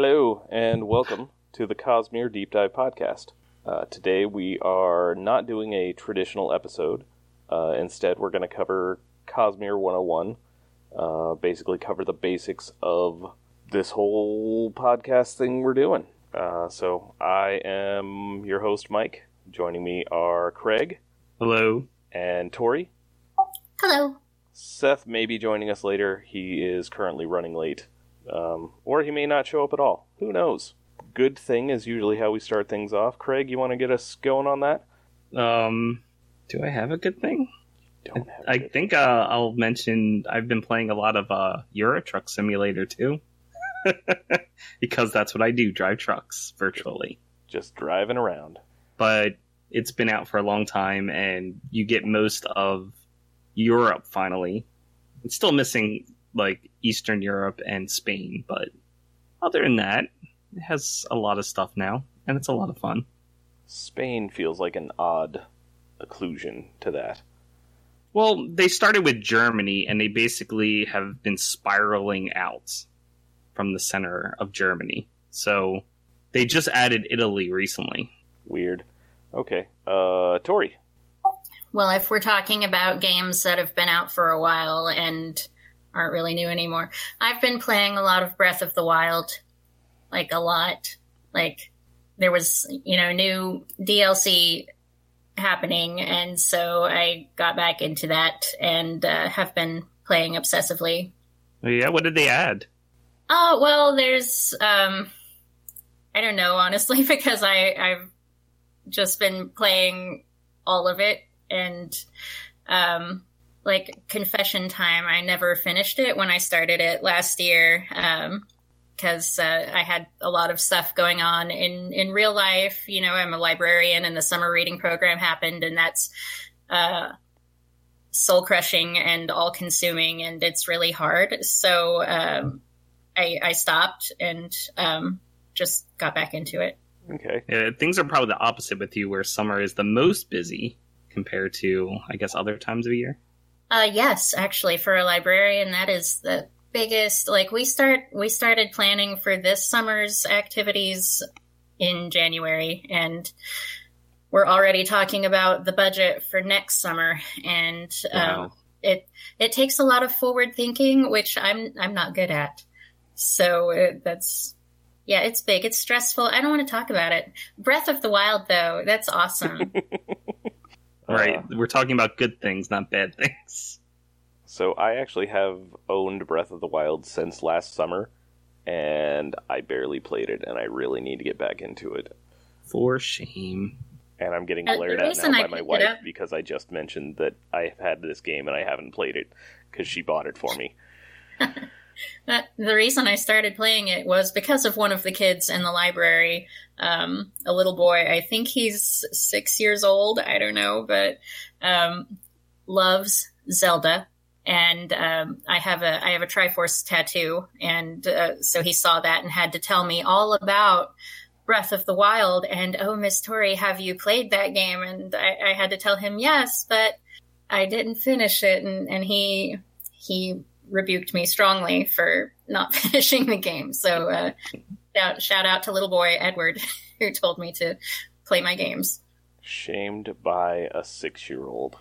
Hello, and welcome to the Cosmere Deep Dive Podcast. Uh, today we are not doing a traditional episode. Uh, instead, we're going to cover Cosmere 101, uh, basically, cover the basics of this whole podcast thing we're doing. Uh, so, I am your host, Mike. Joining me are Craig Hello. and Tori. Hello. Seth may be joining us later. He is currently running late. Um, or he may not show up at all. Who knows? Good thing is usually how we start things off. Craig, you want to get us going on that? Um, do I have a good thing? Don't I good- think uh, I'll mention I've been playing a lot of uh, Euro Truck Simulator 2, because that's what I do: drive trucks virtually. just driving around. But it's been out for a long time, and you get most of Europe finally. It's still missing like Eastern Europe and Spain, but other than that, it has a lot of stuff now, and it's a lot of fun. Spain feels like an odd occlusion to that. Well, they started with Germany, and they basically have been spiraling out from the center of Germany. So they just added Italy recently. Weird. Okay. Uh, Tori. Well, if we're talking about games that have been out for a while and aren't really new anymore, I've been playing a lot of Breath of the Wild. Like, a lot. Like, there was, you know, new DLC happening, and so I got back into that and uh, have been playing obsessively. Yeah, what did they add? Oh, well, there's, um, I don't know, honestly, because I, I've just been playing all of it and, um, like confession time, I never finished it when I started it last year. Um, because uh, I had a lot of stuff going on in in real life. You know, I'm a librarian, and the summer reading program happened, and that's uh, soul crushing and all consuming, and it's really hard. So um, I, I stopped and um, just got back into it. Okay. Uh, things are probably the opposite with you, where summer is the most busy compared to, I guess, other times of the year. Uh, yes, actually, for a librarian, that is the biggest. Like we start, we started planning for this summer's activities in January, and we're already talking about the budget for next summer. And um, it it takes a lot of forward thinking, which I'm I'm not good at. So it, that's yeah, it's big. It's stressful. I don't want to talk about it. Breath of the Wild, though, that's awesome. right? Uh, We're talking about good things, not bad things. so I actually have owned Breath of the Wild since last summer, and I barely played it, and I really need to get back into it. For shame. And I'm getting Uh, the glared at reason now I by my wife because I just mentioned that I had this game and I haven't played it because she bought it for me. That, the reason I started playing it was because of one of the kids in the library, um, a little boy. I think he's six years old. I don't know, but um, loves Zelda, and um, I have a I have a Triforce tattoo, and uh, so he saw that and had to tell me all about Breath of the Wild. And oh, Miss Tori, have you played that game? And I, I had to tell him yes, but I didn't finish it, and, and he he rebuked me strongly for not finishing the game. So uh, shout, shout out to little boy Edward who told me to play my games. Shamed by a six year old.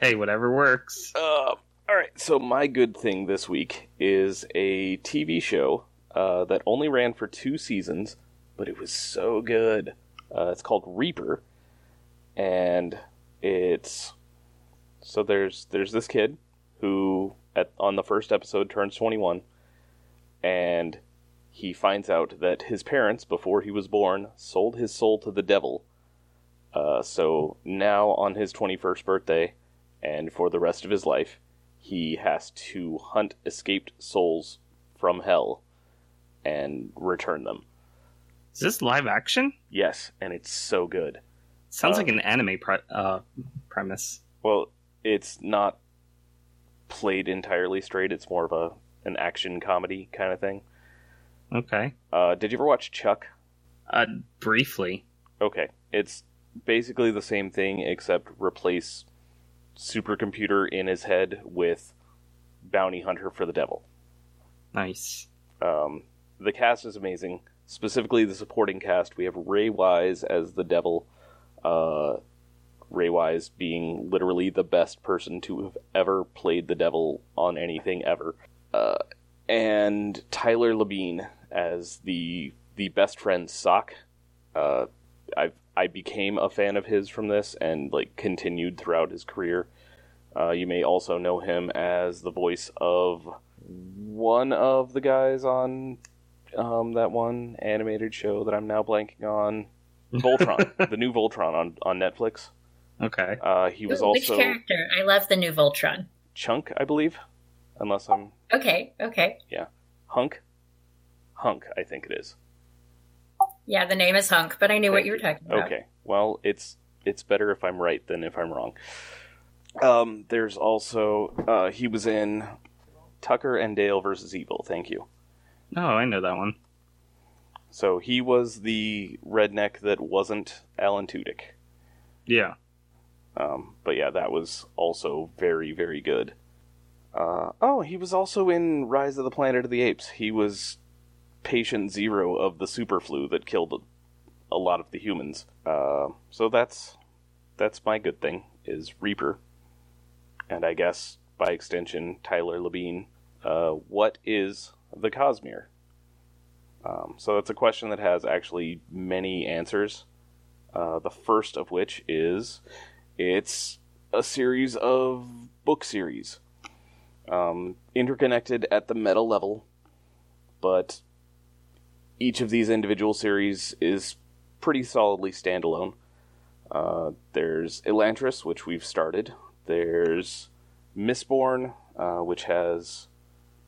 Hey, whatever works. Uh, all right, so my good thing this week is a TV show uh, that only ran for two seasons, but it was so good. Uh, it's called Reaper, and it's so there's there's this kid who at on the first episode turns 21, and he finds out that his parents before he was born sold his soul to the devil. Uh, so now on his 21st birthday, and for the rest of his life, he has to hunt escaped souls from hell and return them. Is this live action? Yes, and it's so good. Sounds Uh, like an anime pre- uh, premise. Well, it's not played entirely straight. It's more of a an action comedy kind of thing. Okay. Uh, did you ever watch Chuck? Uh, briefly. Okay, it's basically the same thing except replace supercomputer in his head with bounty hunter for the devil. Nice. Um, the cast is amazing. Specifically, the supporting cast. We have Ray Wise as the devil. Uh, Ray Wise being literally the best person to have ever played the devil on anything ever. Uh, and Tyler Labine as the the best friend Sock. Uh, I I became a fan of his from this and like continued throughout his career. Uh, you may also know him as the voice of one of the guys on um, that one animated show that I'm now blanking on, Voltron, the new Voltron on on Netflix. Okay. Uh, he was Ooh, Which character? I love the new Voltron. Chunk, I believe, unless I'm Okay, okay. Yeah, Hunk. Hunk, I think it is. Yeah, the name is Hunk, but I knew what you were talking about. Okay. Well, it's it's better if I'm right than if I'm wrong. Um, there's also uh, he was in Tucker and Dale versus Evil. Thank you. Oh, I know that one. So he was the redneck that wasn't Alan Tudyk. Yeah. Um, but yeah, that was also very very good. Uh, oh, he was also in Rise of the Planet of the Apes. He was patient zero of the super flu that killed a lot of the humans. Uh, so that's that's my good thing is Reaper, and I guess by extension Tyler Labine. Uh, what is the Cosmere? Um, so that's a question that has actually many answers. Uh, the first of which is it's a series of book series, um, interconnected at the meta level, but each of these individual series is pretty solidly standalone. Uh, there's Elantris, which we've started. There's Mistborn, uh, which has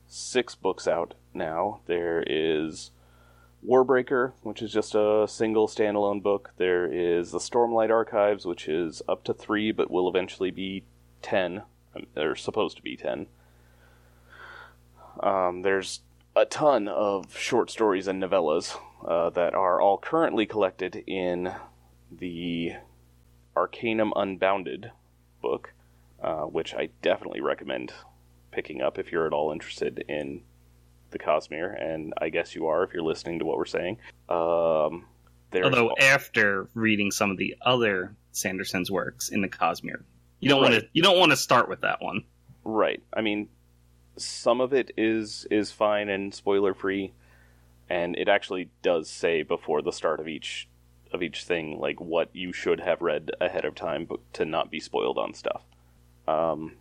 six books out now. There is Warbreaker, which is just a single standalone book. There is the Stormlight Archives, which is up to three, but will eventually be ten. Um, They're supposed to be ten. Um, there's a ton of short stories and novellas uh, that are all currently collected in the Arcanum Unbounded book, uh, which I definitely recommend picking up if you're at all interested in the Cosmere, and I guess you are if you're listening to what we're saying. Um, Although al- after reading some of the other Sanderson's works in the Cosmere, you don't want to you don't want to start with that one. Right. I mean, some of it is is fine and spoiler free, and it actually does say before the start of each of each thing like what you should have read ahead of time, but to not be spoiled on stuff. Um,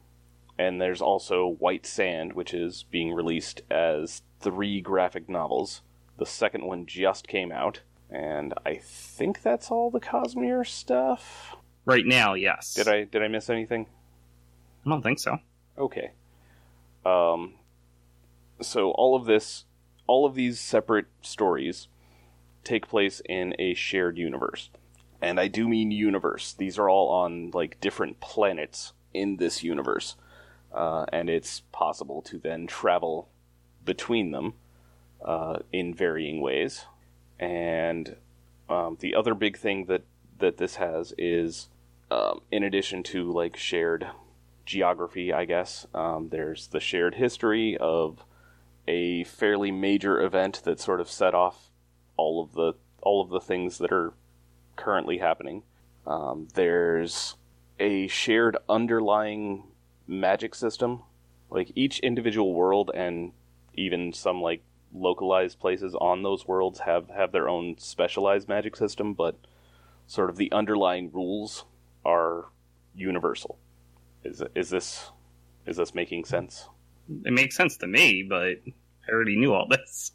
and there's also White Sand, which is being released as three graphic novels. The second one just came out, and I think that's all the Cosmere stuff. Right now, yes. Did I did I miss anything? I don't think so. Okay. Um, so all of this, all of these separate stories take place in a shared universe. And I do mean universe. These are all on like different planets in this universe. Uh, and it's possible to then travel between them uh, in varying ways. And um, the other big thing that, that this has is, um, in addition to like shared geography, I guess. Um, there's the shared history of a fairly major event that sort of set off all of the all of the things that are currently happening. Um, there's a shared underlying magic system, like each individual world and even some like localized places on those worlds have have their own specialized magic system, but sort of the underlying rules are universal. Is is this is this making sense? It makes sense to me, but I already knew all this.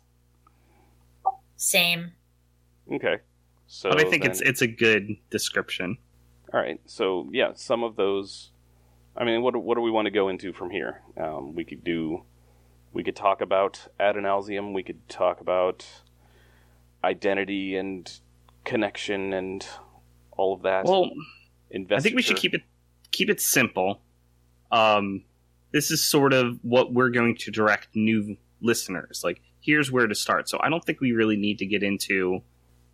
Same. Okay. So but I think it's it's a good description. all right. So yeah, some of those. I mean, what do- what do we want to go into from here? Um, we could do. We could talk about Adonalsium. We could talk about identity and connection and all of that. Well, Investiture. I think we should keep it keep it simple. Um, this is sort of what we're going to direct new listeners. Like, here's where to start. So I don't think we really need to get into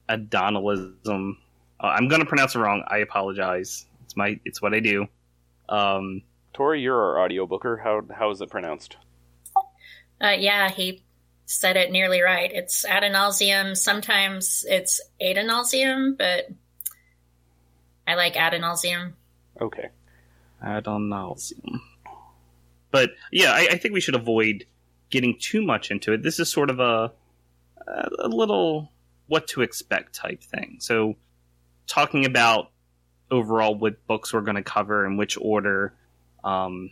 Adonalism. Uh, I'm going to pronounce it wrong. I apologize. It's my it's what I do. Um, Tori, you're our audiobooker. How how is it pronounced? Uh, yeah, he said it nearly right. It's Adonalsium. Sometimes it's Adonalsium, but I like Adonalsium. Okay. Adonalsium. But yeah, I, I think we should avoid getting too much into it. This is sort of a a little what to expect type thing. So, talking about overall what books we're going to cover in which order, um,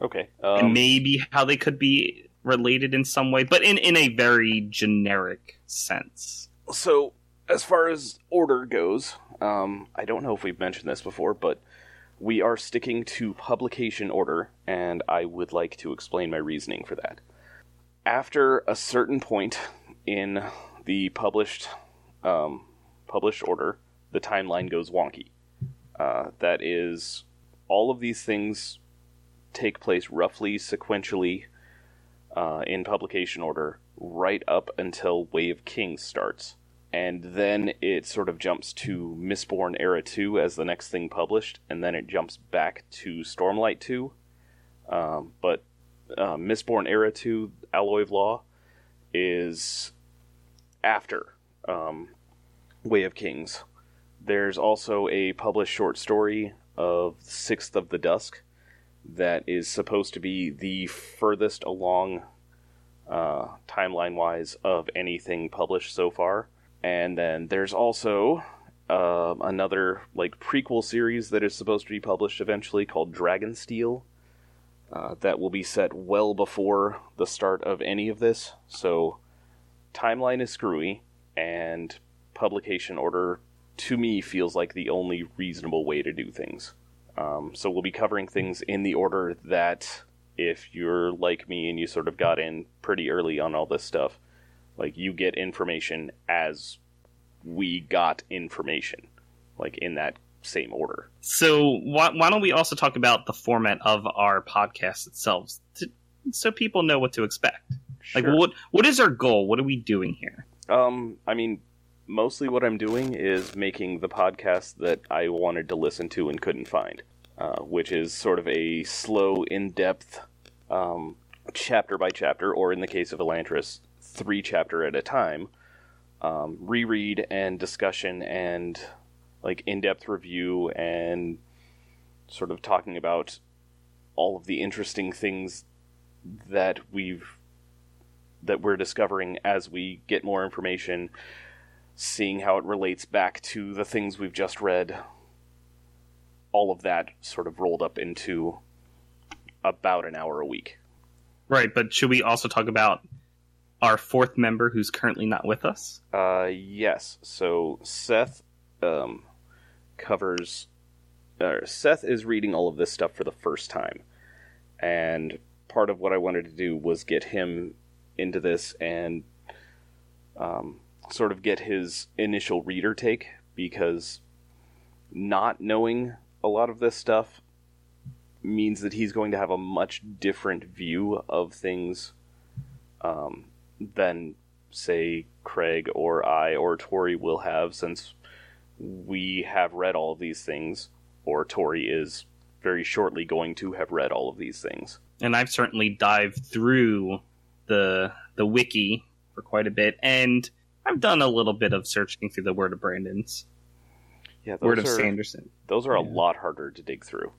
Okay. and Um, maybe how they could be related in some way, but in in a very generic sense. so, as far as order goes, um, I don't know if we've mentioned this before, but we are sticking to publication order, and I would like to explain my reasoning for that. After a certain point in the published um, published order, the timeline goes wonky. Uh, that is, all of these things take place roughly sequentially uh, in publication order right up until of Kings starts. And then it sort of jumps to Mistborn Era 2 as the next thing published, and then it jumps back to Stormlight 2. Um, but uh, Mistborn Era 2, Alloy of Law, is after um, Way of Kings. There's also a published short story of Sixth of the Dusk that is supposed to be the furthest along uh, timeline wise of anything published so far. And then there's also uh, another like prequel series that is supposed to be published eventually called Dragonsteel. Uh, that will be set well before the start of any of this. So timeline is screwy, and publication order to me feels like the only reasonable way to do things. Um, so we'll be covering things in the order that if you're like me and you sort of got in pretty early on all this stuff, like you get information as we got information, like in that same order. So why, why don't we also talk about the format of our podcast itself, to, so people know what to expect? Like, what what is our goal? What are we doing here? Um, I mean, mostly what I'm doing is making the podcast that I wanted to listen to and couldn't find, uh, which is sort of a slow, in-depth, um, chapter by chapter, or in the case of Elantris, three chapter at a time, um, reread and discussion and like in-depth review and sort of talking about all of the interesting things that we've that we're discovering as we get more information, seeing how it relates back to the things we've just read. All of that sort of rolled up into about an hour a week. Right, but should we also talk about our fourth member who's currently not with us? Uh, yes. So Seth um, covers. Uh, Seth is reading all of this stuff for the first time, and part of what I wanted to do was get him into this and um, sort of get his initial reader take because not knowing a lot of this stuff means that he's going to have a much different view of things um, than say Craig or I or Tori will have since we have read all of these things or Tori is very shortly going to have read all of these things. And I've certainly dived through the the wiki for quite a bit, and I've done a little bit of searching through the Word of Brandon's, Yeah, those Word of Sanderson. Those are a lot harder to dig through.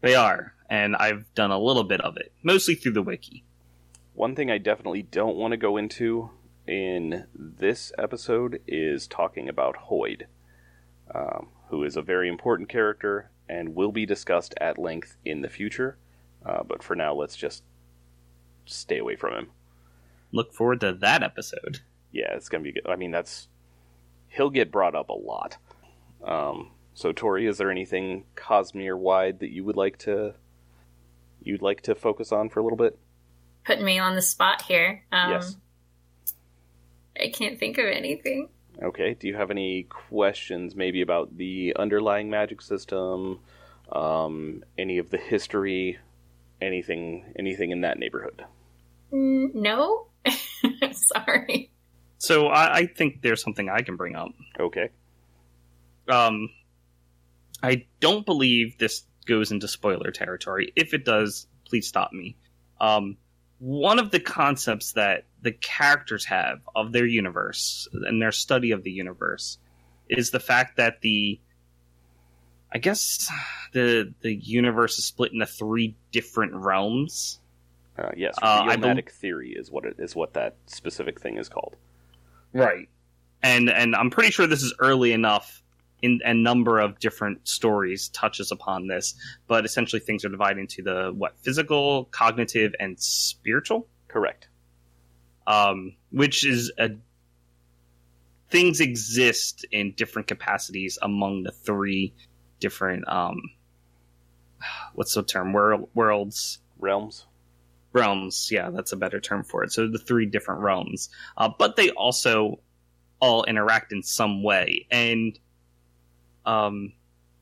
They are, and I've done a little bit of it, mostly through the wiki. One thing I definitely don't want to go into in this episode is talking about Hoid, um, who is a very important character and will be discussed at length in the future. Uh, but for now, let's just stay away from him. Look forward to that episode. Yeah, it's gonna be good. I mean, that's he'll get brought up a lot. Um, so, Tori, is there anything Cosmere wide that you would like to you'd like to focus on for a little bit? Putting me on the spot here. Um, Yes. I can't think of anything. Okay. Do you have any questions, maybe about the underlying magic system, um, any of the history, anything, anything in that neighborhood? Mm, no. Sorry. So I, I think there's something I can bring up. Okay. Um, I don't believe this goes into spoiler territory. If it does, please stop me. Um, one of the concepts that the characters have of their universe and their study of the universe is the fact that the I guess the the universe is split into three different realms. Uh, yes, Uh, I realmatic theory is what it is. What that specific thing is called. Right. And and I'm pretty sure this is early enough in a number of different stories touches upon this, but essentially things are divided into the what physical, cognitive, and spiritual. Correct. Um, which is a things exist in different capacities among the three different um what's the term world worlds Realms. Realms yeah that's a better term for it. So the three different realms. Uh, but they also all interact in some way. And um,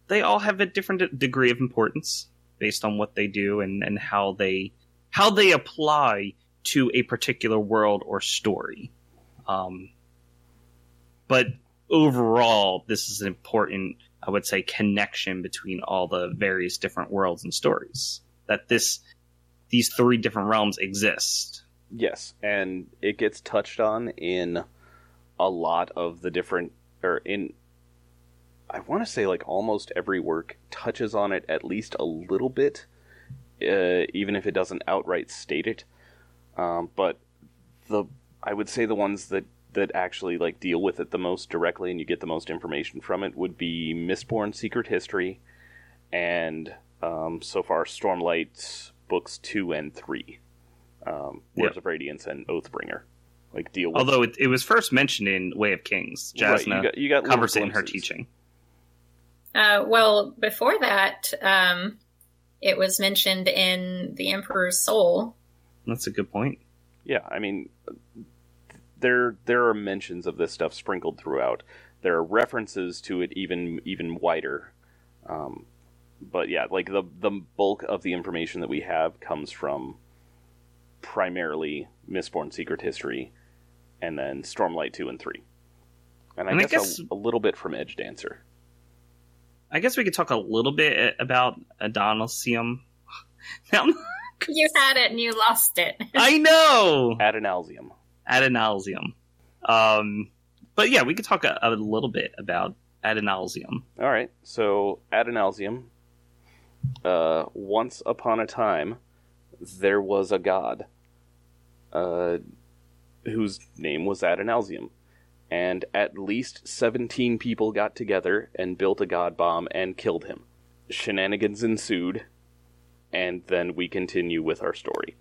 they all have a different degree of importance based on what they do and, and how they how they apply to a particular world or story. Um, but overall this is an important i would say connection between all the various different worlds and stories. That this these three different realms exist. Yes, and it gets touched on in a lot of the different, or in, I want to say like almost every work touches on it at least a little bit, uh, even if it doesn't outright state it. Um, but the, I would say the ones that that actually like deal with it the most directly and you get the most information from it would be Mistborn Secret History, and um, so far Stormlight books two and three um, Words Yep. of Radiance and Oathbringer. Like deal with Although it, it was first mentioned in Way of Kings, Right, Jasna you got, you got covers it in her teaching. Uh, well, before that, um, it was mentioned in The Emperor's Soul. That's a good point. Yeah, I mean, there there are mentions of this stuff sprinkled throughout. There are references to it even even wider. Um, but yeah, like the the bulk of the information that we have comes from primarily Mistborn Secret History, and then Stormlight two and three, and I And I guess, guess- a, a little bit from Edgedancer. I guess we could talk a little bit about Adonisium. Now, You had it and you lost it. I know Adonalsium. Adonalsium. Um, but yeah, we could talk a, a little bit about Adonalsium. All right, so Adonalsium. Uh, once upon a time, there was a god, uh, whose name was Adonalsium, and at least seventeen people got together and built a god bomb and killed him. Shenanigans ensued, and then we continue with our story.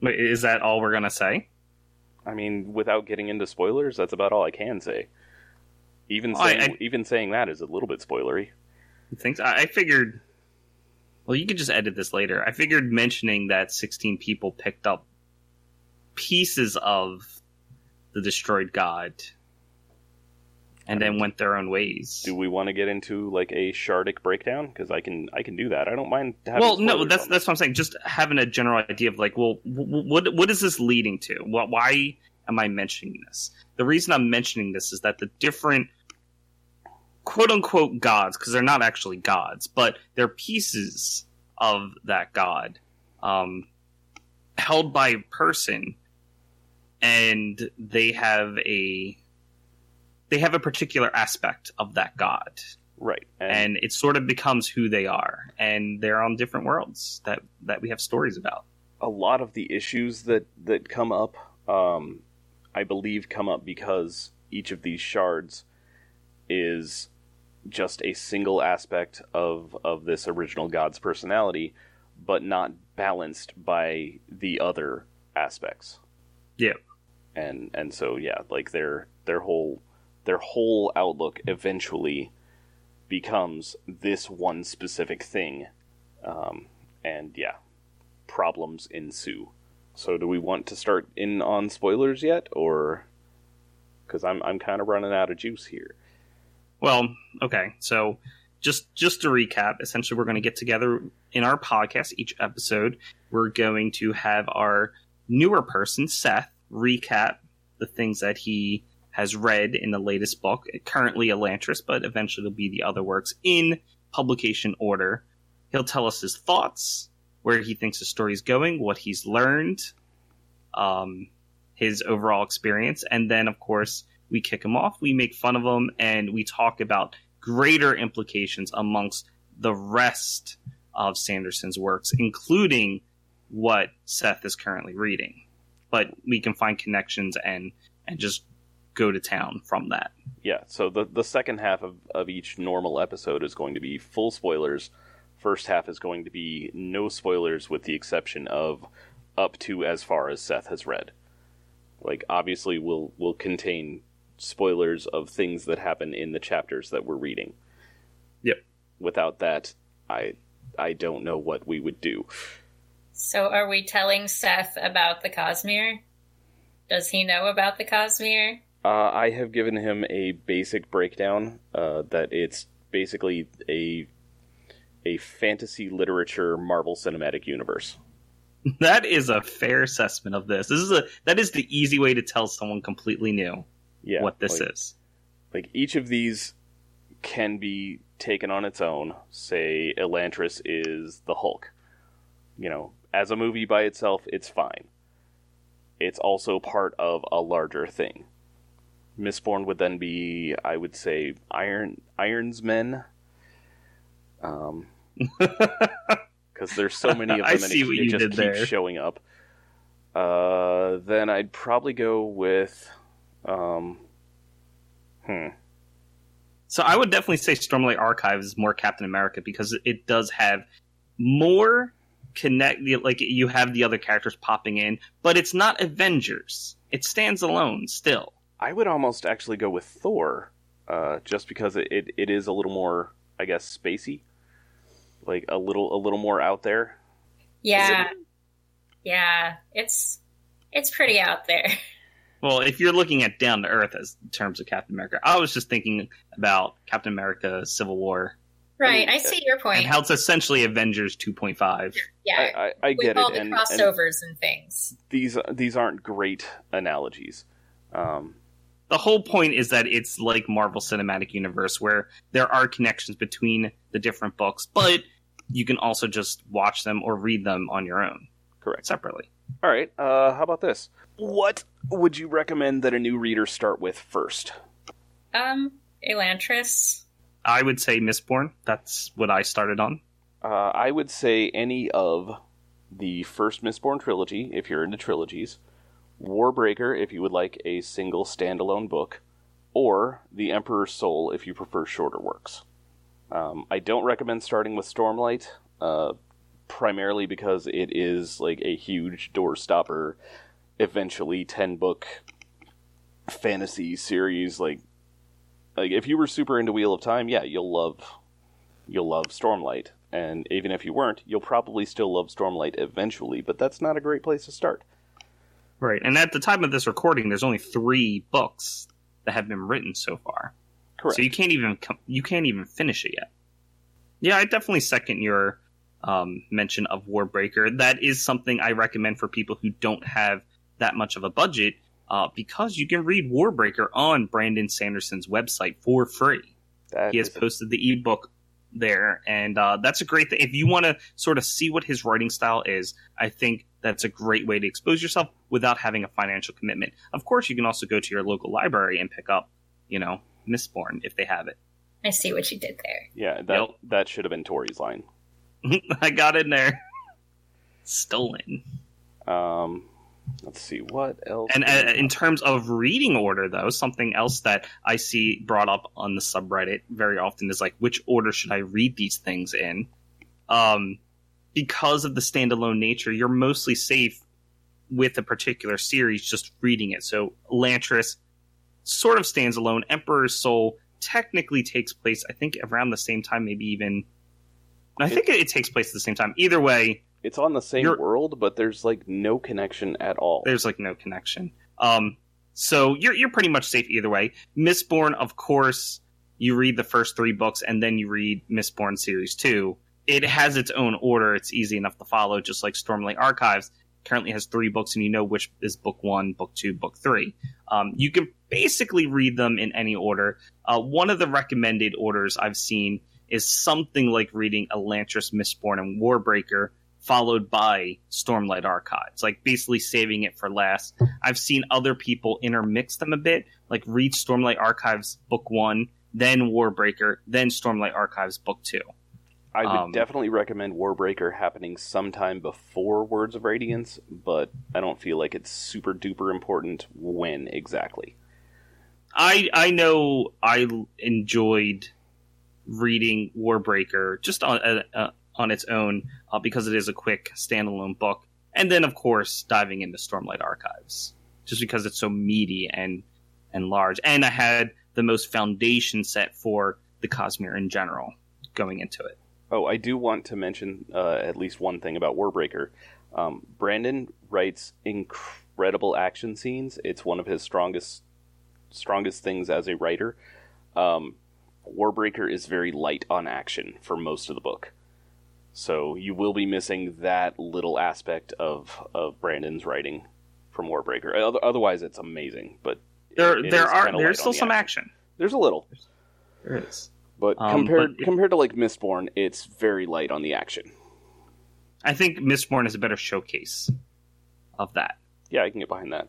Wait, Is that all we're gonna say? I mean, without getting into spoilers, that's about all I can say. Even I- I- even saying that is a little bit spoilery. So? I, I figured. Well, you could just edit this later. I figured mentioning that 16 people picked up pieces of the destroyed god and then went their own ways. do we want to get into like a shardic breakdown because i can i can do that i don't mind having well, no, that's that's what I'm saying. Just having a general idea of like, well, what what is this leading to? What, why am I mentioning this? The reason I'm mentioning this is that the different quote unquote gods, because they're not actually gods, but they're pieces of that god, um, held by a person, and they have a they have a particular aspect of that god. Right and, and it sort of becomes who they are and they're on different worlds that that we have stories about. A lot of the issues that that come up um i believe come up because each of these shards is just a single aspect of of this original god's personality but not balanced by the other aspects. Yeah. and and so yeah like their their whole their whole outlook eventually becomes this one specific thing. Um, and yeah problems ensue. So do we want to start in on spoilers yet or? Because i'm i'm kind of running out of juice here well okay so just just to recap essentially we're going to get together in our podcast each episode. We're going to have our newer person seth recap the things that he has read in the latest book. Currently elantris but eventually it'll be the other works in publication order. He'll tell us his thoughts where he thinks the story's going, what he's learned, um, his overall experience, and then of course we kick them off, we make fun of them, and we talk about greater implications amongst the rest of Sanderson's works, including what Seth is currently reading. But we can find connections and and just go to town from that. Yeah, so the the second half of, of each normal episode is going to be full spoilers. First half is going to be no spoilers with the exception of up to as far as Seth has read. Like obviously will will contain spoilers of things that happen in the chapters that we're reading. Yep. Without that, I I don't know what we would do. So are we telling Seth about the Cosmere? Does he know about the Cosmere? Uh, I have given him a basic breakdown uh, that it's basically a a fantasy literature Marvel Cinematic Universe. That is a fair assessment of this. This is a that is the easy way to tell someone completely new Yeah, what this like, is. Like each of these can be taken on its own. Say Elantris is the Hulk. You know, as a movie by itself, it's fine. It's also part of a larger thing. Mistborn would then be, I would say, Iron Iron's Men. Um, because there's so many of them, and it, it you just keeps there. showing up. Uh, then I'd probably go with, um, hmm, So I would definitely say Stormlight Archives is more Captain America because it does have more connect like you have the other characters popping in, but it's not Avengers. It stands alone still. I would almost actually go with Thor, uh, just because it, it, it is a little more, I guess, spacey, like a little a little more out there. Yeah. Yeah. It's it's pretty out there. Well, if you're looking at down to earth as in terms of Captain America, I was just thinking about Captain America Civil War Right. I see your point. and how it's essentially Avengers 2.5. yeah. I, I, I With get all it, the and, and crossovers and things. these these aren't great analogies. Um, the whole point is that it's like Marvel Cinematic Universe where there are connections between the different books, but you can also just watch them or read them on your own correct. separately. All right. Uh, how about this? What would you recommend that a new reader start with first? Um, Elantris. I would say Mistborn. That's what I started on. Uh, I would say any of the first Mistborn trilogy, if you're into trilogies, Warbreaker, if you would like a single standalone book, or The Emperor's Soul, if you prefer shorter works. Um, I don't recommend starting with Stormlight, uh, primarily because it is like a huge door stopper, eventually 10 book fantasy series. Like, like if you were super into Wheel of Time, yeah, you'll love you'll love Stormlight. And even if you weren't, you'll probably still love Stormlight eventually, but that's not a great place to start. Right. And at the time of this recording, there's only three books that have been written so far. Correct. So you can't even you can't even finish it yet. Yeah, I definitely second your um, mention of Warbreaker. That is something I recommend for people who don't have that much of a budget, uh, because you can read Warbreaker on Brandon Sanderson's website for free. That He has posted the ebook there, and uh, that's a great thing. If you want to sort of see what his writing style is, I think that's a great way to expose yourself without having a financial commitment. Of course, you can also go to your local library and pick up, you know, Mistborn if they have it. I see what you did there. yeah, that Yep. that should have been Tori's line. I got in there. Stolen. Um, let's see what else. And uh, in terms of reading order, though, something else that I see brought up on the subreddit very often is like, which order should I read these things in? Um, because of the standalone nature, you're mostly safe with a particular series just reading it. So Elantris sort of stands alone. Emperor's Soul technically takes place, I think, around the same time, maybe even. I think it, it takes place at the same time. Either way, it's on the same you're- world, but there's like no connection at all. there's like no connection. Um, so you're you're pretty much safe either way. Mistborn, of course, you read the first three books and then you read Mistborn series two. It has its own order. It's easy enough to follow, just like Stormlight Archives currently has three books, and you know which is book one, book two, book three. Um, you can basically read them in any order. Uh, one of the recommended orders I've seen is something like reading Elantris, Mistborn, and Warbreaker followed by Stormlight Archives, like basically saving it for last. I've seen other people intermix them a bit, like read Stormlight Archives book one, then Warbreaker, then Stormlight Archives book two. I would Um, definitely recommend Warbreaker happening sometime before Words of Radiance, but I don't feel like it's super duper important when exactly. I I know I enjoyed reading Warbreaker just on uh, uh, on its own uh, because it is a quick standalone book, and then of course diving into Stormlight Archives just because it's so meaty and and large, and I had the most foundation set for the Cosmere in general going into it. Oh, I do want to mention uh, at least one thing about Warbreaker. Um, Brandon writes incredible action scenes. It's one of his strongest strongest things as a writer. Um, Warbreaker is very light on action for most of the book, so you will be missing that little aspect of of Brandon's writing from Warbreaker. Otherwise, it's amazing, but There it there is are there's still the some action. There's a little, There is. but Um, compared but- compared to like Mistborn, it's very light on the action. I think Mistborn is a better showcase of that. Yeah, I can get behind that.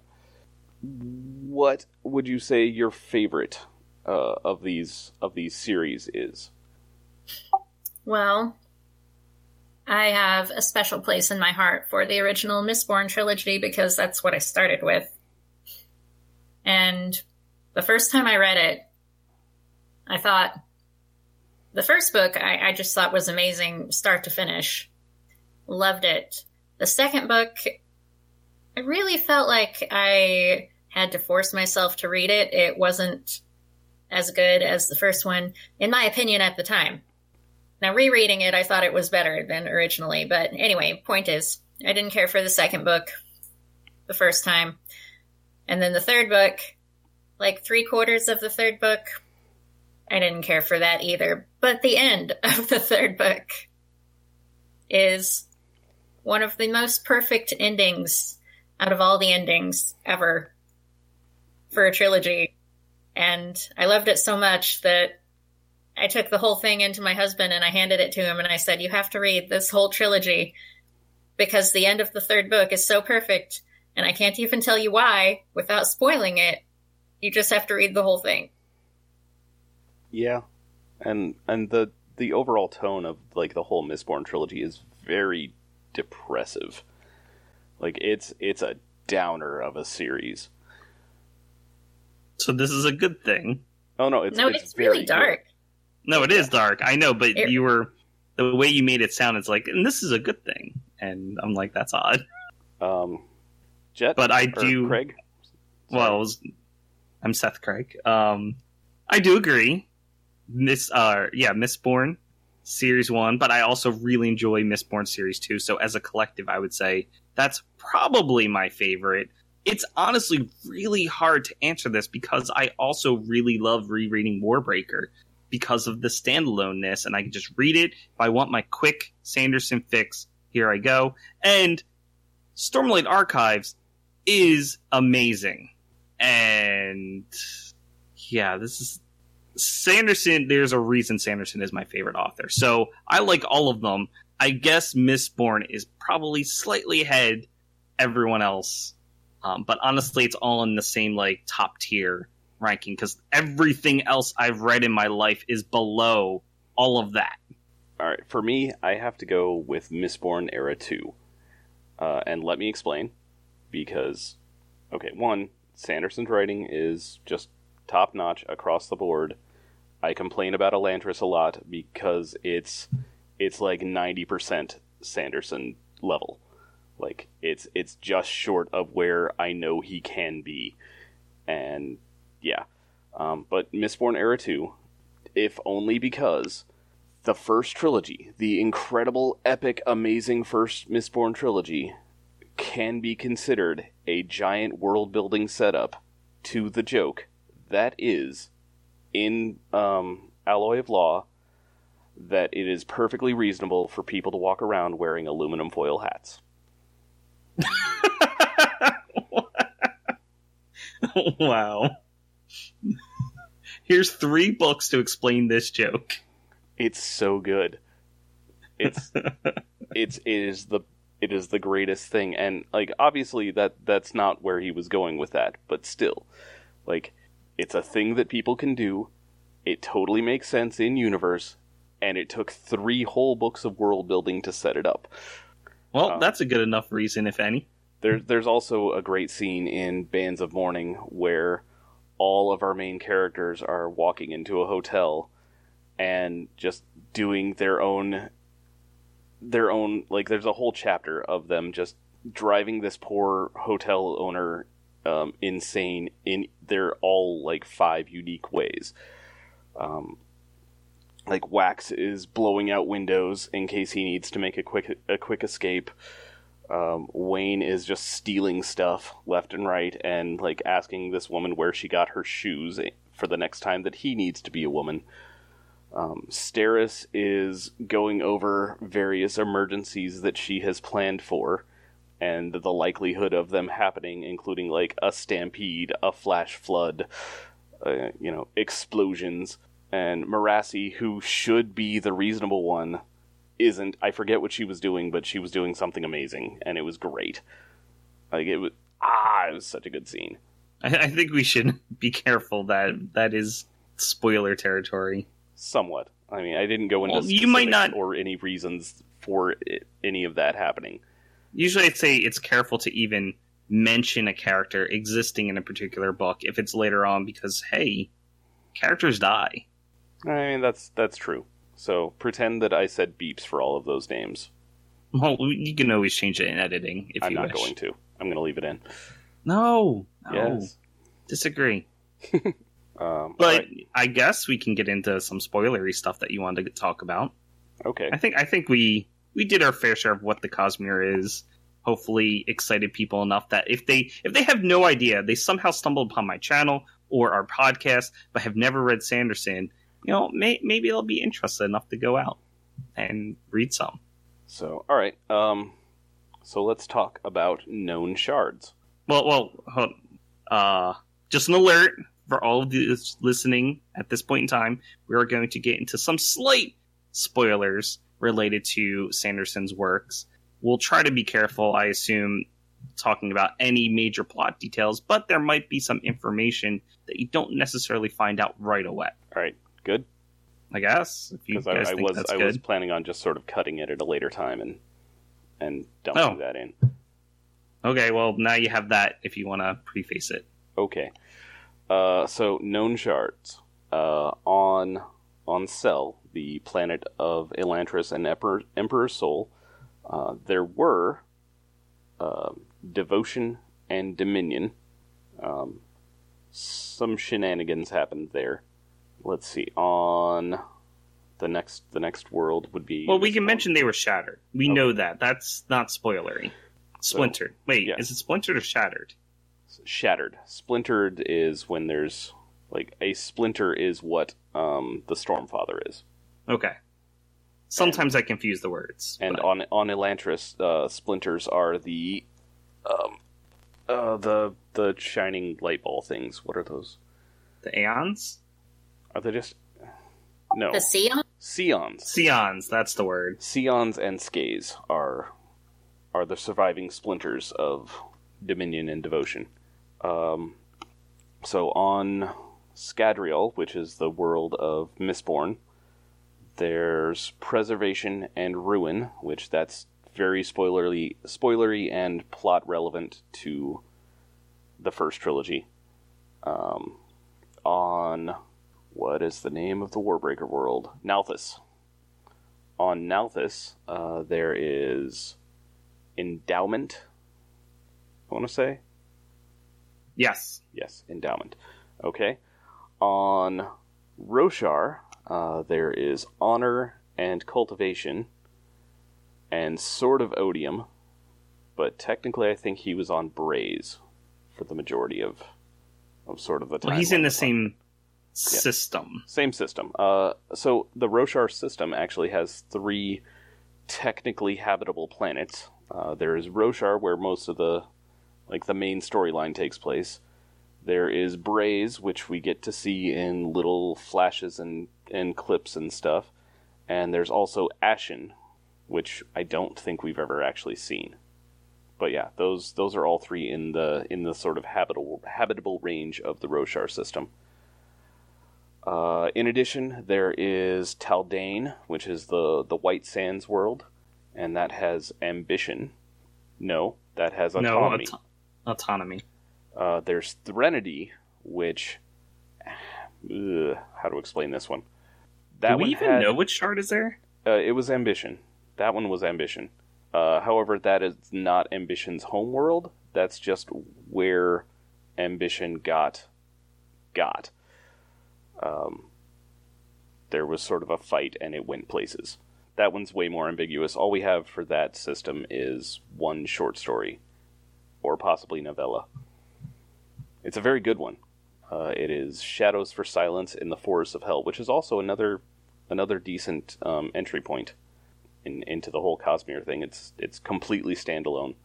What would you say your favorite uh, of these of these series is? Well, I have a special place in my heart for the original Mistborn trilogy because that's what I started with. And the first time I read it, I thought the first book I, I just thought was amazing, start to finish. Loved it. The second book, I really felt like I had to force myself to read it. It wasn't as good as the first one, in my opinion, at the time. Now, rereading it, I thought it was better than originally. But anyway, point is, I didn't care for the second book the first time. And then the third book, like three quarters of the third book, I didn't care for that either. But the end of the third book is one of the most perfect endings out of all the endings ever for a trilogy. And I loved it so much that I took the whole thing into my husband and I handed it to him and I said, You have to read this whole trilogy because the end of the third book is so perfect and I can't even tell you why without spoiling it. You just have to read the whole thing. Yeah, and and the the overall tone of like the whole Mistborn trilogy is very depressive. Like it's it's a downer of a series. So this is a good thing. Oh no, it's no, it's, it's, very really good. dark. No, it is dark. I know, but It- you were the way you made it sound. It's like, and this is a good thing, and I'm like, that's odd. Um, Jet, But I or do. Craig. Well, was- I'm Seth Craig. Um, I do agree. Miss, uh, yeah, Mistborn series one, but I also really enjoy Mistborn series two. So as a collective, I would say that's probably my favorite. It's honestly really hard to answer this because I also really love rereading Warbreaker because of the standaloneness, and I can just read it. If I want my quick Sanderson fix, here I go. And Stormlight Archives is amazing. And yeah, this is Sanderson. There's a reason Sanderson is my favorite author. So I like all of them. I guess Mistborn is probably slightly ahead everyone else. Um, but honestly, it's all in the same like top tier ranking because everything else I've read in my life is below all of that. All right, for me, I have to go with Mistborn Era 2. Uh, and let me explain. Because, okay, one, Sanderson's writing is just top notch across the board. I complain about Elantris a lot because it's it's like 90% Sanderson level. Like it's it's just short of where I know he can be. And yeah. Um, but Mistborn Era 2, if only because the first trilogy, the incredible, epic, amazing first Mistborn trilogy, can be considered a giant world building setup to the joke that is in um, Alloy of Law that it is perfectly reasonable for people to walk around wearing aluminum foil hats. wow. Here's three books to explain this joke. It's so good. It's it's it is the it is the greatest thing, and like obviously that that's not where he was going with that, but still, like it's a thing that people can do. It totally makes sense in universe, and it took three whole books of world building to set it up. Well, Um, that's a good enough reason, if any. There, there's also a great scene in Bands of Mourning where all of our main characters are walking into a hotel and just doing their own, their own like. There's a whole chapter of them just driving this poor hotel owner um, insane in their all like five unique ways. Um, like Wax is blowing out windows in case he needs to make a quick a quick escape um, Wayne is just stealing stuff left and right and like asking this woman where she got her shoes for the next time that he needs to be a woman. Um, Steris is going over various emergencies that she has planned for and the likelihood of them happening, including like a stampede, a flash flood, uh, you know, explosions. And Marasi, who should be the reasonable one, isn't. I forget what she was doing, but she was doing something amazing, and it was great. Like it was ah, it was such a good scene. I, I think we should be careful that that is spoiler territory. Somewhat. I mean, I didn't go into Well, you might not- or any reasons for it, any of that happening. Usually, I'd say it's careful to even mention a character existing in a particular book if it's later on because hey, characters die. I mean, that's that's true. So pretend that I said beeps for all of those names. Well, you can always change it in editing if I'm you not wish. going to. I'm going to leave it in. No, no, Yes. disagree. Um, But alright. I guess we can get into some spoilery stuff that you wanted to talk about. okay. I think I think we we did our fair share of what the Cosmere is. Hopefully, excited people enough that if they if they have no idea, they somehow stumbled upon my channel or our podcast, but have never read Sanderson. You know, may, maybe they'll be interested enough to go out and read some. So, all right. Um, so let's talk about known shards. Well, well, uh, just an alert for all of these listening at this point in time. We are going to get into some slight spoilers related to Sanderson's works. We'll try to be careful, I assume, talking about any major plot details, but there might be some information that you don't necessarily find out right away. All right. Good. I guess Because I, I was I good. was planning on just sort of cutting it at a later time and and dumping Oh. that in. Okay, well now you have that if you want to preface it. Okay. Uh, so known shards uh, on on Sel, the planet of Elantris and Emperor, Emperor's Soul, uh, there were um devotion and dominion. Um, some shenanigans happened there. Let's see. On the next the next world would be Well, we can mention they were shattered. We Okay. know that. That's not spoilery. Splintered. Wait, yeah. is it splintered or shattered? shattered. Splintered is when there's like a splinter is what um, the Stormfather is. Okay. Sometimes I confuse the words. And but- on on Elantris, uh, splinters are the um, uh, the the shining light ball things. What are those? the Aeons? Are they just no The Sion? Seons? Seons, that's the word. Seons and Skaze are are the surviving splinters of Dominion and Devotion. Um, so on Scadrial, which is the world of Mistborn, there's Preservation and Ruin, which that's very spoilerly, spoilery and plot relevant to the first trilogy. Um, on what is the name of the Warbreaker world? Nalthis on Nalthis, uh, there is endowment. I want to say Yes. yes, endowment. Okay. On Roshar, uh, there is honor and cultivation, and sort of odium. But technically, I think he was on Braize for the majority of of sort of the time. Well, he's in the same system. Same system. Uh, so the Roshar system actually has three technically habitable planets. Uh, there is Roshar, where most of the like the main storyline takes place. There is Braize, which we get to see in little flashes and, and clips and stuff. And there's also Ashyn, which I don't think we've ever actually seen. But yeah, those those are all three in the in the sort of habitable habitable range of the Roshar system. Uh, in addition, there is Taldain, which is the the White Sands world, and that has ambition. No, that has autonomy. No, auto- autonomy. Uh, there's Threnody, which ugh, how to explain this one? That Do we one even had- know which shard is there? uh, it was ambition. That one was ambition. Uh, however, that is not ambition's homeworld. That's just where ambition got got. Um, there was sort of a fight, and it went places. That one's way more ambiguous. All we have for that system is one short story, or possibly novella. It's a very good one. Uh, it is Shadows for Silence in the Forest of Hell, which is also another another decent um, entry point in, into the whole Cosmere thing. It's it's completely standalone.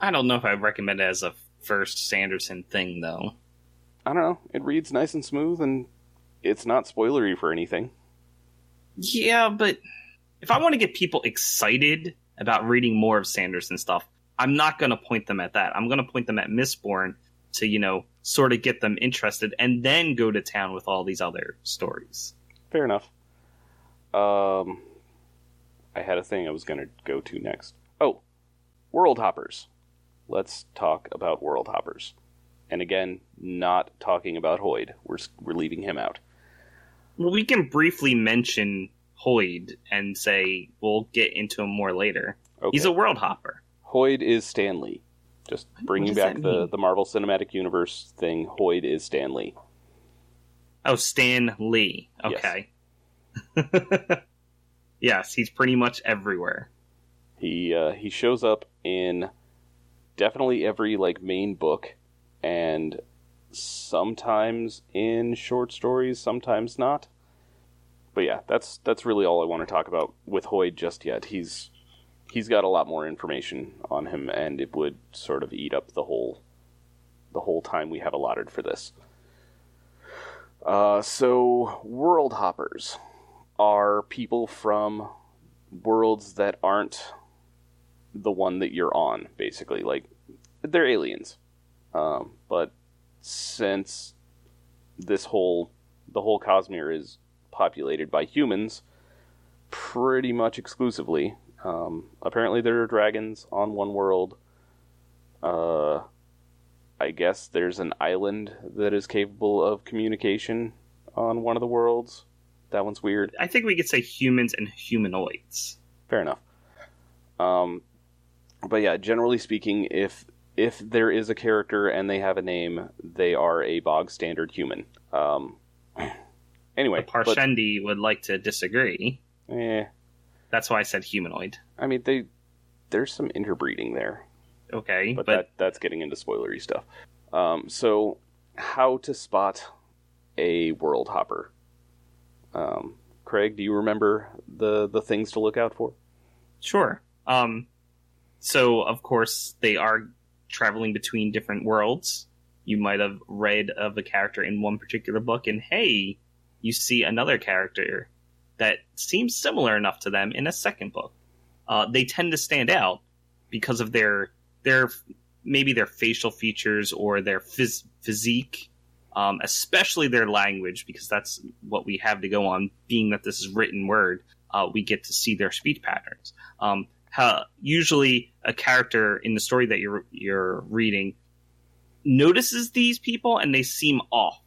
I don't know if I recommend it as a first Sanderson thing, though. I don't know. It reads nice and smooth, and it's not spoilery for anything. Yeah, but if I want to get people excited about reading more of Sanderson stuff, I'm not going to point them at that. I'm going to point them at Mistborn to, you know, sort of get them interested and then go to town with all these other stories. Fair enough. Um, I had a thing I was going to go to next. Oh, World Hoppers. Let's talk about World Hoppers. And again, not talking about Hoid. We're we're leaving him out. Well, we can briefly mention Hoid and say we'll get into him more later. Okay. He's a world hopper. Hoid is Stanley. Just bringing back the, mean? the Marvel Cinematic Universe thing. Hoid is Stanley. Oh, Stan Lee. Okay. yes, he's pretty much everywhere. He uh, he shows up in definitely every like main book, and sometimes in short stories, sometimes not. But yeah, that's that's really all I want to talk about with Hoid just yet. He's he's got a lot more information on him, and it would sort of eat up the whole the whole time we have allotted for this. Uh, so world hoppers are people from worlds that aren't the one that you're on, basically. Like, they're aliens. Um, but since this whole the whole Cosmere is populated by humans, pretty much exclusively. Um, apparently, there are dragons on one world. Uh, I guess there's an island that is capable of communication on one of the worlds. That one's weird. I think we could say humans and humanoids. Fair enough. Um, but yeah, generally speaking, if if there is a character and they have a name, they are a bog standard human. Um, anyway, The but, Parshendi would like to disagree. eh, That's why I said humanoid. I mean, they there's some interbreeding there, Okay, but, but, that that's getting into spoilery stuff. Um, so, how to spot a world hopper? Um, Craig, do you remember the the things to look out for? sure. Um, so of course they are traveling between different worlds. You might have read of a character in one particular book, and hey, you see another character that seems similar enough to them in a second book. Uh, they tend to stand out because of their their maybe their facial features or their phys- physique, um, especially their language, because that's what we have to go on. Being that this is written word, uh, we get to see their speech patterns. Um, how usually a character in the story that you're you're reading notices these people and they seem off.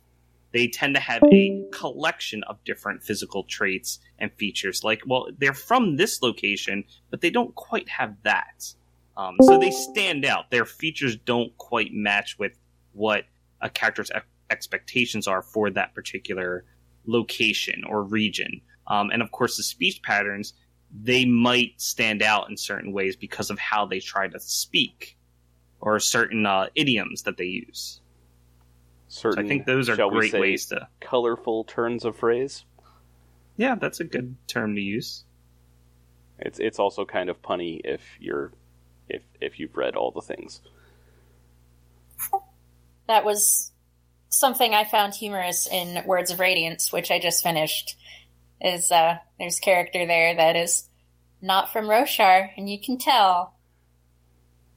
They tend to have a collection of different physical traits and features. Like, well, they're from this location, but they don't quite have that. Um, so they stand out. Their features don't quite match with what a character's ex- expectations are for that particular location or region. Um, and of course, the speech patterns they might stand out in certain ways because of how they try to speak or certain uh, idioms that they use. So Certain, I think those are great say, ways to. colorful turns of phrase. Yeah, that's a good term to use. It's it's also kind of punny if you're if if you've read all the things. That was something I found humorous in Words of Radiance, which I just finished. Is uh, there's character there that is not from Roshar, and you can tell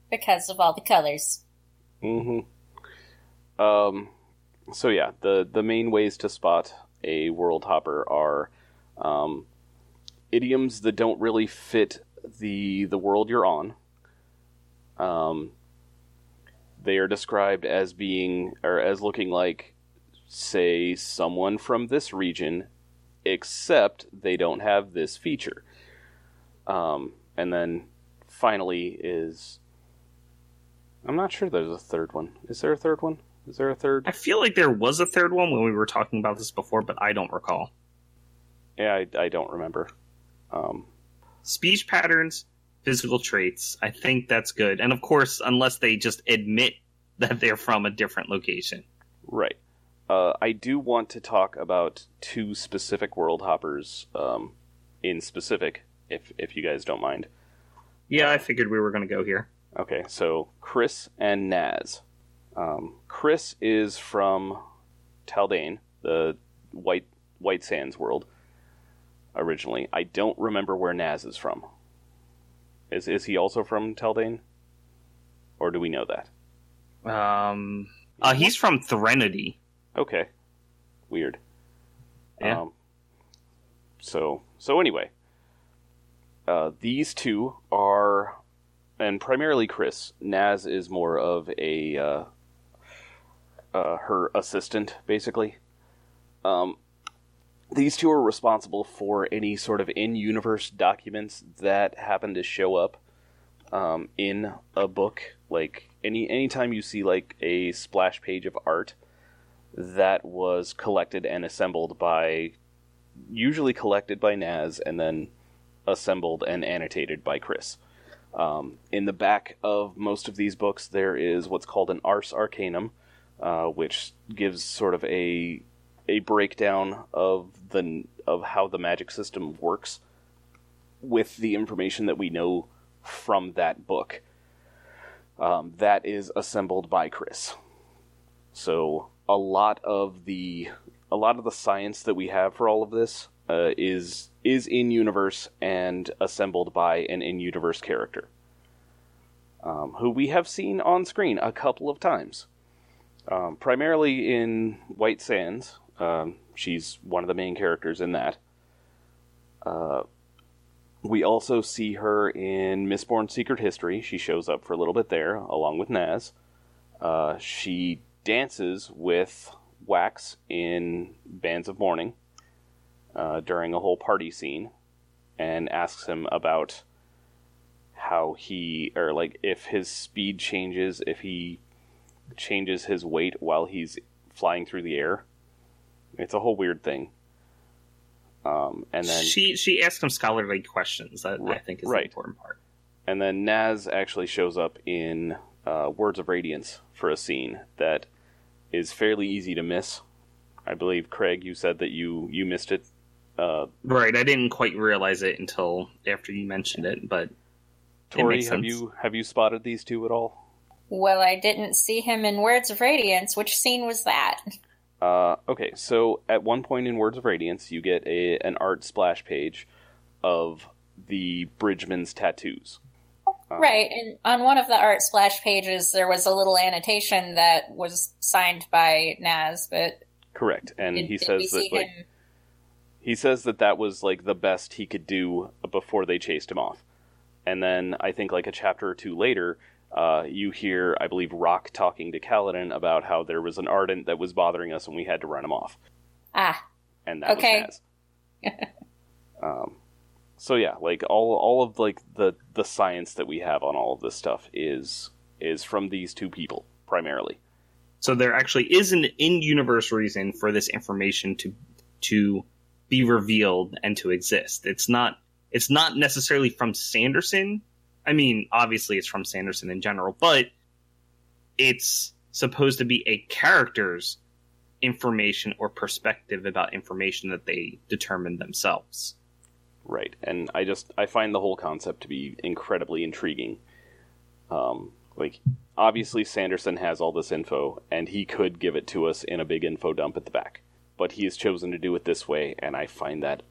because of all the colors. Mm-hmm. Um, so yeah, the the main ways to spot a world hopper are um, idioms that don't really fit the the world you're on. Um, they are described as being or as looking like, say, someone from this region, except they don't have this feature. Um, and then finally is I'm not sure there's a third one. Is there a third one? Is there a third? I feel like there was a third one when we were talking about this before, but I don't recall. Yeah, I, I don't remember. Um, Speech patterns, physical traits. I think that's good. And of course, unless they just admit that they're from a different location. right. Uh, I do want to talk about two specific world hoppers um, in specific, if if you guys don't mind. Yeah, I figured we were going to go here. Okay, so Khriss and Nazh. Um, Khriss is from Taldain, the White White Sands world. Originally, I don't remember where Nazh is from. Is is he also from Taldain, or do we know that? Um, uh, he's from Threnody. Okay, weird. Yeah. Um, so so anyway, uh, these two are, and primarily Khriss. Nazh is more of a uh, uh, her assistant, basically. Um, these two are responsible for any sort of in-universe documents that happen to show up um, in a book. Like any anytime you see like a splash page of art that was collected and assembled by usually collected by Nazh and then assembled and annotated by Khriss. Um, in the back of most of these books, there is what's called an Ars Arcanum, uh, which gives sort of a a breakdown of the of how the magic system works with the information that we know from that book. Um, that is assembled by Khriss. So a lot of the a lot of the science that we have for all of this uh, is is in universe and assembled by an in universe character, um, who we have seen on screen a couple of times, um, primarily in White Sands. Um, she's one of the main characters in that. Uh, we also see her in Mistborn Secret History. She shows up for a little bit there, along with Nazh. Uh, she dances with Wax in Bands of Mourning uh, during a whole party scene and asks him about how he, or like if his speed changes, if he changes his weight while he's flying through the air. It's a whole weird thing. Um, and then she she asked him scholarly questions. That I think is right. the important part. And then Nazh actually shows up in uh, Words of Radiance for a scene that is fairly easy to miss. I believe Craig, you said that you you missed it. Uh, Right, I didn't quite realize it until after you mentioned it, but Tori, makes have sense. you have you spotted these two at all? Well, I didn't see him in Words of Radiance. Which scene was that? Uh, okay, so at one point in Words of Radiance, you get a an art splash page of the Bridgemen's tattoos. Uh, Right, and on one of the art splash pages, there was a little annotation that was signed by Nazh, but Correct, and did, he says that like him? he says that that was like the best he could do before they chased him off. And then I think like a chapter or two later, uh, you hear I believe Rock talking to Kaladin about how there was an ardent that was bothering us and we had to run him off, Ah, and that Okay. was Nazh. um, so yeah, like all all of like the the science that we have on all of this stuff is is from these two people primarily. so there actually is an in-universe reason for this information to to be revealed and to exist. It's not it's not necessarily from Sanderson. I mean, obviously it's from Sanderson in general, but it's supposed to be a character's information or perspective about information that they determine themselves. Right, and I just I find the whole concept to be incredibly intriguing. Um, like obviously Sanderson has all this info, and he could give it to us in a big info dump at the back, but he has chosen to do it this way, and I find that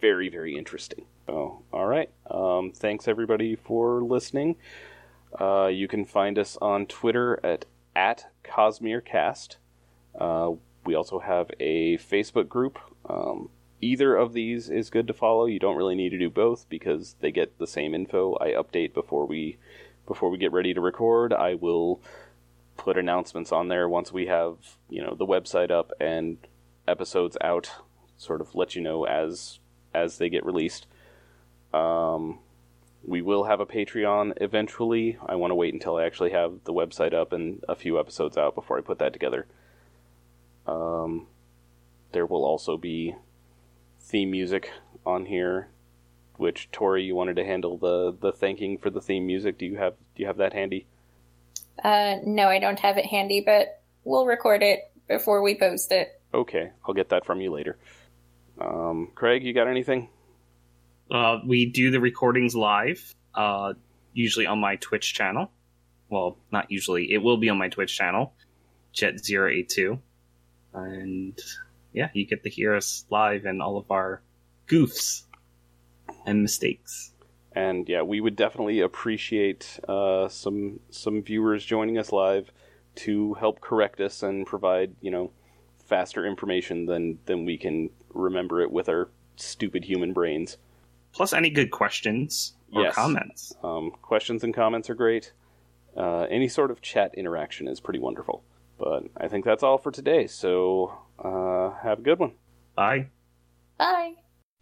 very very interesting. Oh, all right. Um, thanks everybody for listening. Uh, you can find us on Twitter at at CosmereCast. Uh, we also have a Facebook group. Um, either of these is good to follow. You don't really need to do both because they get the same info. I update before we before we get ready to record. I will put announcements on there once we have you know the website up and episodes out. Sort of let you know as as they get released. Um, we will have a Patreon eventually. I want to wait until I actually have the website up and a few episodes out before I put that together. Um, there will also be theme music on here, which Tori, you wanted to handle the the thanking for the theme music. Do you have do you have that handy? Uh, no, I don't have it handy, but we'll record it before we post it. Okay, I'll get that from you later. Um, Craig, you got anything? Uh, we do the recordings live, uh, usually on my Twitch channel. Well, not usually. It will be on my Twitch channel, Jet082. And yeah, you get to hear us live and all of our goofs and mistakes. And yeah, we would definitely appreciate uh, some some viewers joining us live to help correct us and provide you know faster information than than we can remember it with our stupid human brains. Plus, any good questions or Yes. comments. Um, questions and comments are great. Uh, any sort of chat interaction is pretty wonderful. But I think that's all for today. So uh, have a good one. Bye. Bye.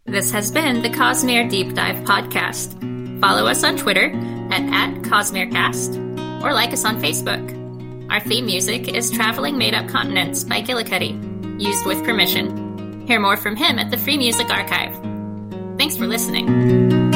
This has been the Cosmere Deep Dive Podcast. Follow us on Twitter at, at CosmereCast or like us on Facebook. Our theme music is Traveling Made Up Continents by Gillicuddy, used with permission. Hear more from him at the Free Music Archive. Thanks for listening.